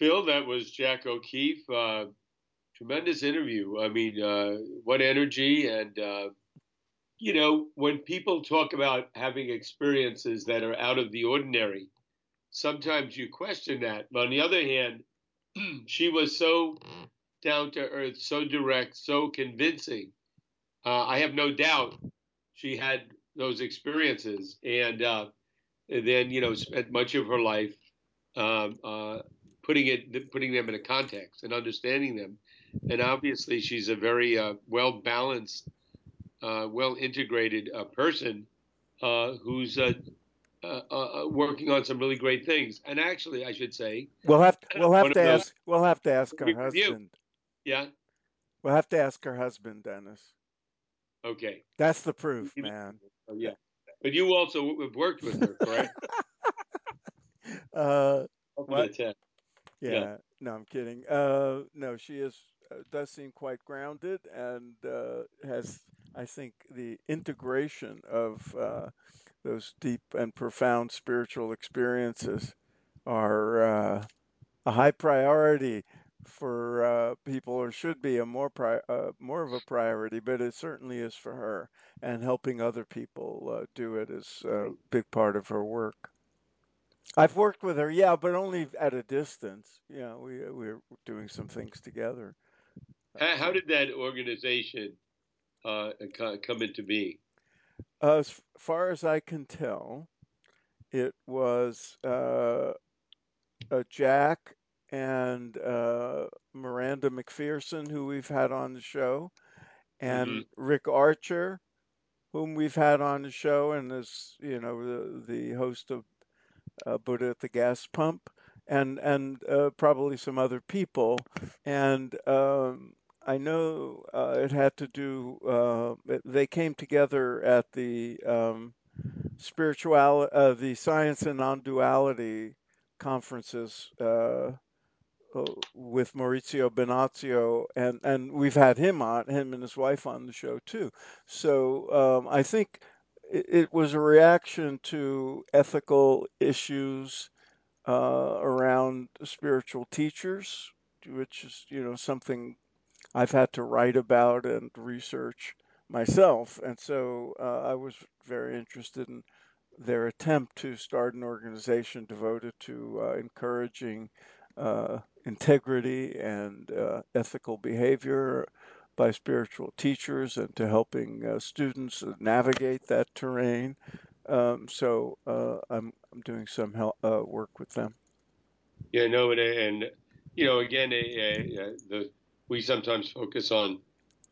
Phil, that was Jac O'Keeffe. Uh, tremendous interview. I mean, uh, what energy and uh, you know, when people talk about having experiences that are out of the ordinary, sometimes you question that. But on the other hand, she was so down to earth, so direct, so convincing. Uh, I have no doubt she had those experiences, and, uh, and then you know spent much of her life um, uh, putting it, putting them in a context and understanding them. And obviously, she's a very uh, well balanced, uh, well integrated uh, person who's uh, uh, working on some really great things. And actually, I should say, we'll have we'll have to ask we'll have to ask her husband. Yeah, we'll have to ask her husband, Dennis. Okay, that's the proof, man. Oh, yeah, but you also have worked with her, correct? uh, what? Yeah. yeah. No, I'm kidding. Uh, no, she is uh, does seem quite grounded and uh, has, I think, the integration of uh, those deep and profound spiritual experiences are uh, a high priority for uh, people, or should be a more pri- uh, more of a priority. But it certainly is for her, and helping other people uh, do it is a big part of her work. I've worked with her, yeah, but only at a distance. Yeah, we we're doing some things together. How, how did that organization uh, come into being? As far as I can tell, it was uh, Jac and uh, Miranda Macpherson, who we've had on the show, and mm-hmm. Rick Archer, whom we've had on the show, and is you know the, the host of uh, Buddha at the Gas Pump, and and uh, probably some other people, and um, I know uh, it had to do. Uh, they came together at the um, spiritual, uh, the science and non-duality conferences uh, with Maurizio Benazzo, and and we've had him on, him and his wife on the show too. So um, I think it, was a reaction to ethical issues uh, around spiritual teachers, which is you know something I've had to write about and research myself. And so uh, I was very interested in their attempt to start an organization devoted to uh, encouraging uh, integrity and uh, ethical behavior by spiritual teachers and to helping uh, students navigate that terrain. Um, so uh, I'm, I'm doing some help, work with them. Yeah, no, and, and you know, again, the we sometimes focus on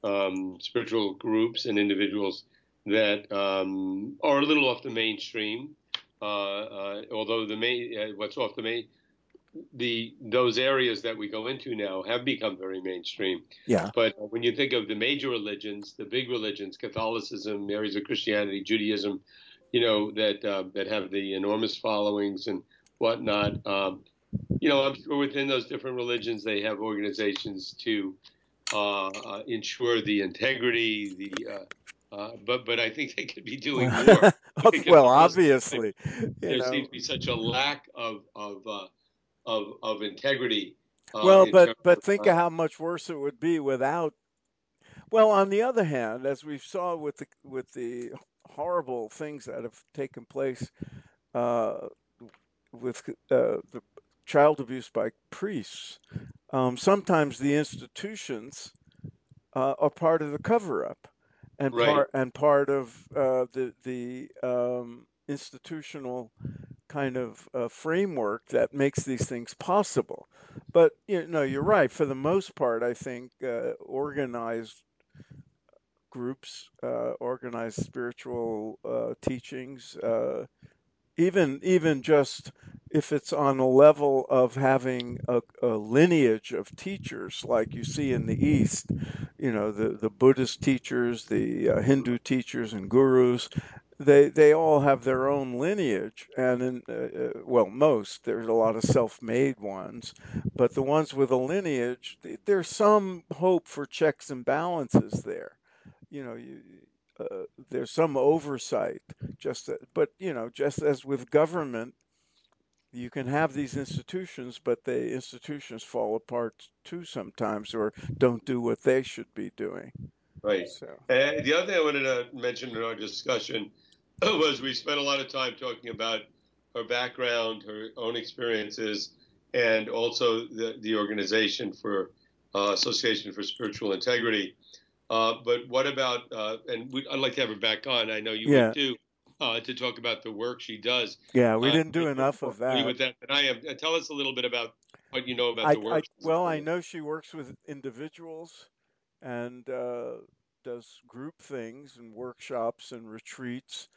um, spiritual groups and individuals that um, are a little off the mainstream. Uh, uh, although the main, uh, what's off the main, the those areas that we go into now have become very mainstream. Yeah. But when you think of the major religions, the big religions, Catholicism, areas of Christianity, Judaism, you know that uh, that have the enormous followings and whatnot. Um, you know, I'm sure within those different religions they have organizations to uh, uh, ensure the integrity, the uh, uh but but I think they could be doing more. well, obviously, there know. seems to be such a lack of of uh, of, of integrity. Uh, well, but but think of how much worse it would be without. Well, on the other hand, as we saw with the with the horrible things that have taken place with the child abuse by priests, um, sometimes the institutions uh, are part of the cover up and right. part and part of uh, the the um, institutional kind of uh, framework that makes these things possible. But you know, you're right. For the most part, I think uh, organized groups, uh, organized spiritual uh, teachings, even even just if it's on a level of having a, a, lineage of teachers like you see in the east you know the the buddhist teachers the uh, hindu teachers and gurus they they all have their own lineage and in uh, uh well most there's a lot of self-made ones but the ones with a lineage there's some hope for checks and balances there you know you uh, there's some oversight just but you know just as with government you can have these institutions, but the institutions fall apart too sometimes or don't do what they should be doing. Right. So, And the other thing I wanted to mention in our discussion was we spent a lot of time talking about her background, her own experiences, and also the, the organization for uh, Association for Spiritual Integrity. Uh, but what about, uh, and we, I'd like to have her back on. I know you Yeah. would too, uh, to talk about the work she does. yeah, we Uh, didn't do enough of that. With that than I am. Uh, Tell us a little bit about what you know about I, the work. she's well, I know she works with individuals and uh, does group things and workshops and retreats.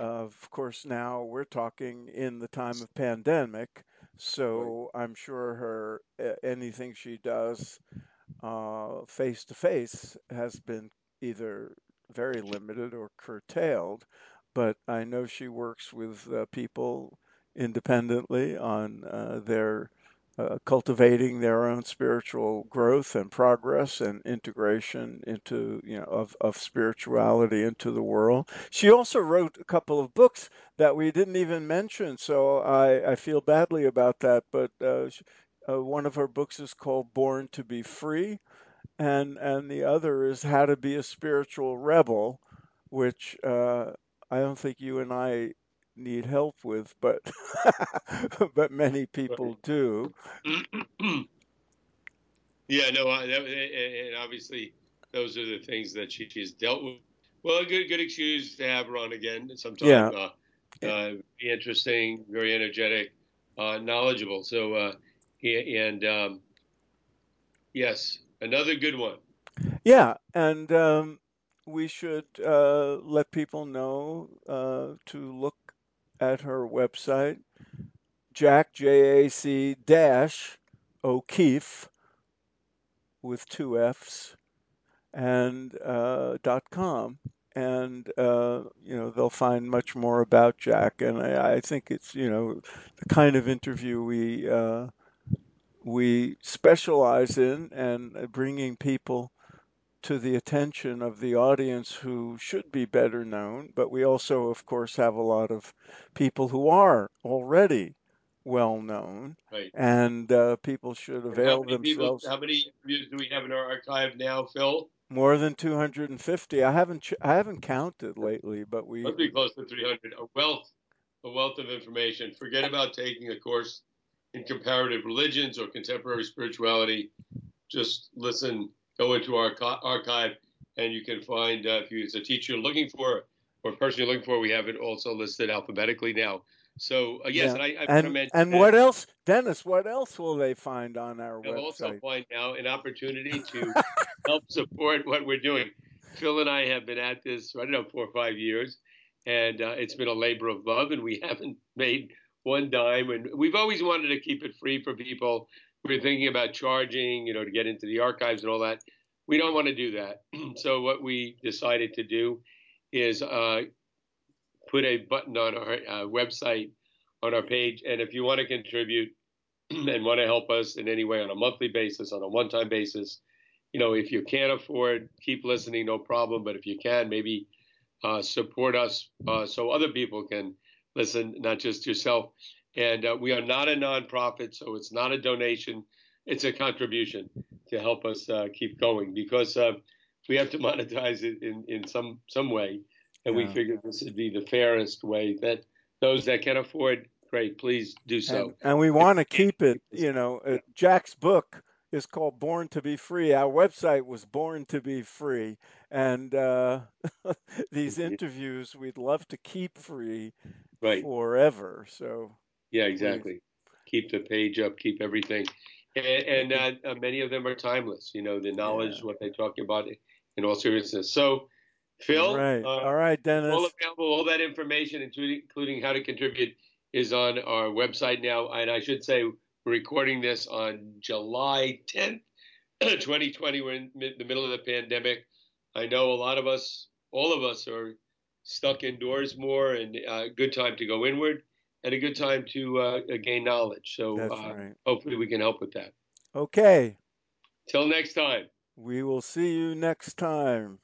Uh, of course, now we're talking in the time of pandemic, so I'm sure her uh, anything she does face to face has been either very limited or curtailed. But I know she works with uh, people independently on uh, their uh, cultivating their own spiritual growth and progress and integration into you know of, of spirituality into the world. She also wrote a couple of books that we didn't even mention, so I, I feel badly about that. But uh, uh, one of her books is called Born to Be Free, and and the other is How to Be a Spiritual Rebel, which uh, I don't think you and I need help with, but but many people do. Yeah, no, I, that, and obviously those are the things that she, she's dealt with. Well, a good good excuse to have her on again sometime. Yeah, Uh, uh, interesting, very energetic, uh, knowledgeable. So, uh, and um, yes, another good one. yeah, and um, we should uh, let people know uh, to look at her website, Jac J A C O'Keeffe with two F's and uh, dot com. And uh, you know they'll find much more about Jac. And I, I think it's you know the kind of interview we uh, we specialize in and uh, bringing people to the attention of the audience who should be better known but we also of course have a lot of people who are already well known Right. and uh, people should And how avail many people? themselves How many interviews do we have in our archive now, Phil? More than 250. I haven't ch- I haven't counted lately, but we, Must be close to 300. A wealth, a wealth of information. Forget about taking a course in comparative religions or contemporary spirituality. Just listen, go into our archive, and you can find uh, if you, it's a teacher looking for or a person you're looking for. We have it also listed alphabetically now. So uh, yes, yeah. and I, I And and what else, Dennis? What else will they find on our They'll also website? find now an opportunity to help support what we're doing. Phil and I have been at this, I don't know, four or five years, and uh, it's been a labor of love, and we haven't made one dime. And we've always wanted to keep it free for people. We are thinking about charging, you know, to get into the archives and all that. We don't want to do that. so what we decided to do is uh, put a button on our uh, website on our page, and if you want to contribute, and want to help us in any way on a monthly basis, on a one time basis, you know, if you can't afford, keep listening, no problem. But if you can, maybe uh, support us uh, so other people can listen, not just yourself. And uh, we are not a nonprofit, so it's not a donation, it's a contribution to help us uh, keep going because uh, we have to monetize it in, in some, some way. And we figured this would be the fairest way that those that can afford, great, please do so. And and we want to keep it. You know, uh, Jac's book is called Born to Be Free. Our website was Born to Be Free, and uh, these interviews we'd love to keep free Right. forever. So Yeah, exactly. Keep the page up, keep everything. And, and uh, uh, many of them are timeless, you know, the knowledge, Yeah. what they talk about in all seriousness. So, Phil, All right. uh, All right, it's all Dennis. available. All that information, including, including how to contribute, is on our website now. And I should say, we're recording this on July 10th, 2020. We're in the middle of the pandemic. I know a lot of us, all of us, are stuck indoors more, and uh, good time to go inward and a good time to uh, gain knowledge. So uh, right. hopefully we can help with that. Okay. Till next time. We will see you next time.